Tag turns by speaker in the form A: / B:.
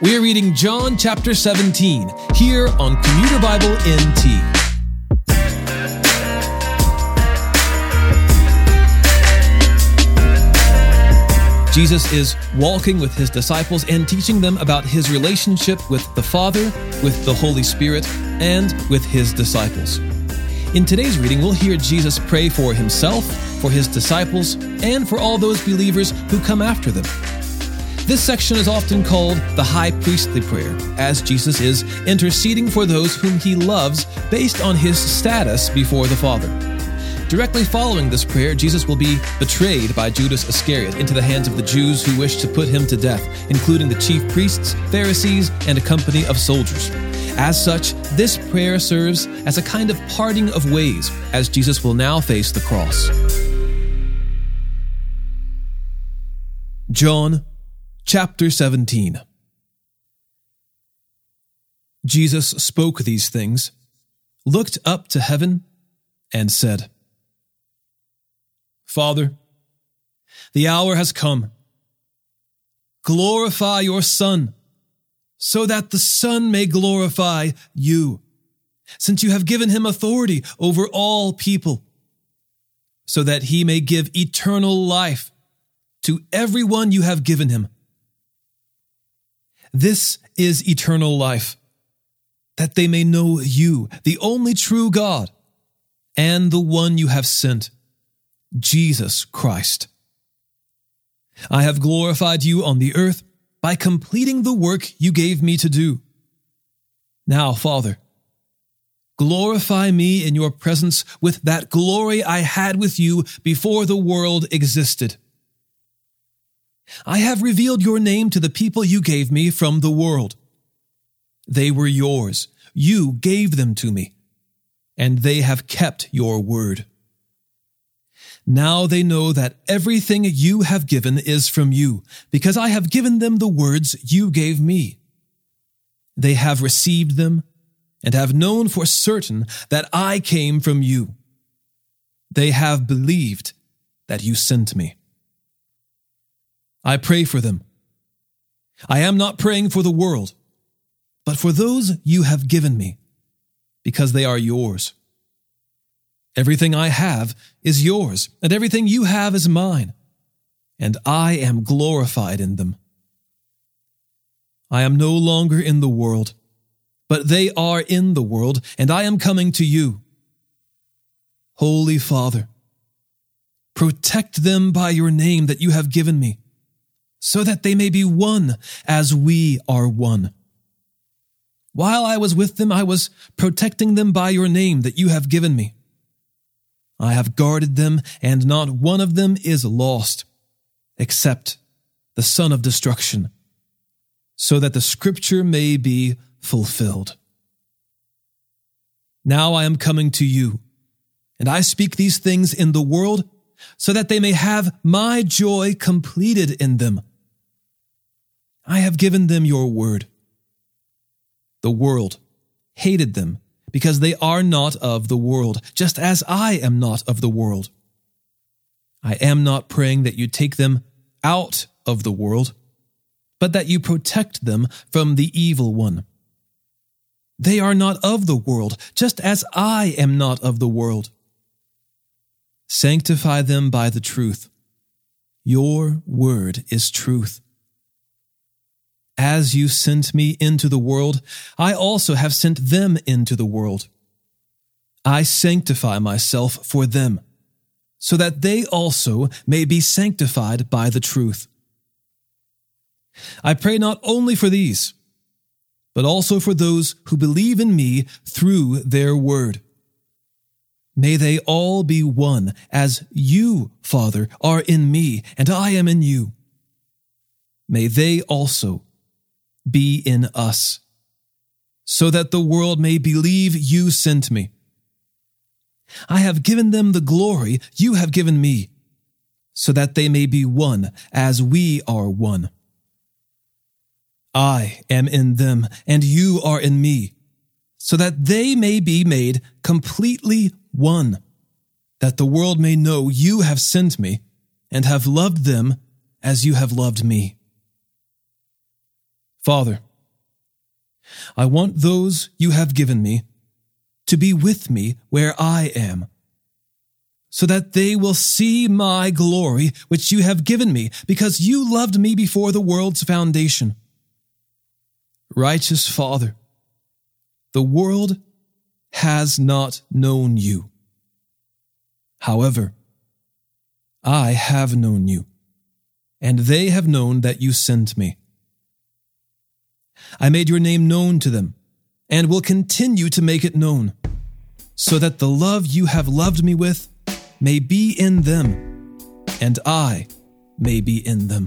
A: We are reading John chapter 17 here on Commuter Bible NT. Jesus is walking with his disciples and teaching them about his relationship with the Father, with the Holy Spirit, and with his disciples. In today's reading, we'll hear Jesus pray for himself, for his disciples, and for all those believers who come after them. This section is often called the high priestly prayer, as Jesus is interceding for those whom he loves based on his status before the Father. Directly following this prayer, Jesus will be betrayed by Judas Iscariot into the hands of the Jews who wish to put him to death, including the chief priests, Pharisees, and a company of soldiers. As such, this prayer serves as a kind of parting of ways, as Jesus will now face the cross. John chapter 17 Jesus spoke these things, looked up to heaven, and said, Father, the hour has come. Glorify your Son, so that the Son may glorify you, since you have given him authority over all people, so that he may give eternal life to everyone you have given him. This is eternal life, that they may know you, the only true God, and the one you have sent, Jesus Christ. I have glorified you on the earth by completing the work you gave me to do. Now, Father, glorify me in your presence with that glory I had with you before the world existed. I have revealed your name to the people you gave me from the world. They were yours. You gave them to me, and they have kept your word. Now they know that everything you have given is from you, because I have given them the words you gave me. They have received them and have known for certain that I came from you. They have believed that you sent me. I pray for them. I am not praying for the world, but for those you have given me, because they are yours. Everything I have is yours, and everything you have is mine, and I am glorified in them. I am no longer in the world, but they are in the world, and I am coming to you. Holy Father, protect them by your name that you have given me so that they may be one as we are one. While I was with them, I was protecting them by your name that you have given me. I have guarded them, and not one of them is lost, except the son of destruction, so that the scripture may be fulfilled. Now I am coming to you, and I speak these things in the world so that they may have my joy completed in them. I have given them your word. The world hated them because they are not of the world, just as I am not of the world. I am not praying that you take them out of the world, but that you protect them from the evil one. They are not of the world, just as I am not of the world. Sanctify them by the truth. Your word is truth. As you sent me into the world, I also have sent them into the world. I sanctify myself for them, so that they also may be sanctified by the truth. I pray not only for these, but also for those who believe in me through their word. May they all be one, as you, Father, are in me, and I am in you. May they also be in us, so that the world may believe you sent me. I have given them the glory you have given me, so that they may be one as we are one. I am in them, and you are in me, so that they may be made completely one, that the world may know you have sent me and have loved them as you have loved me. Father, I want those you have given me to be with me where I am, so that they will see my glory which you have given me, because you loved me before the world's foundation. Righteous Father, the world has not known you. However, I have known you, and they have known that you sent me. I made your name known to them, and will continue to make it known, so that the love you have loved me with may be in them, and I may be in them.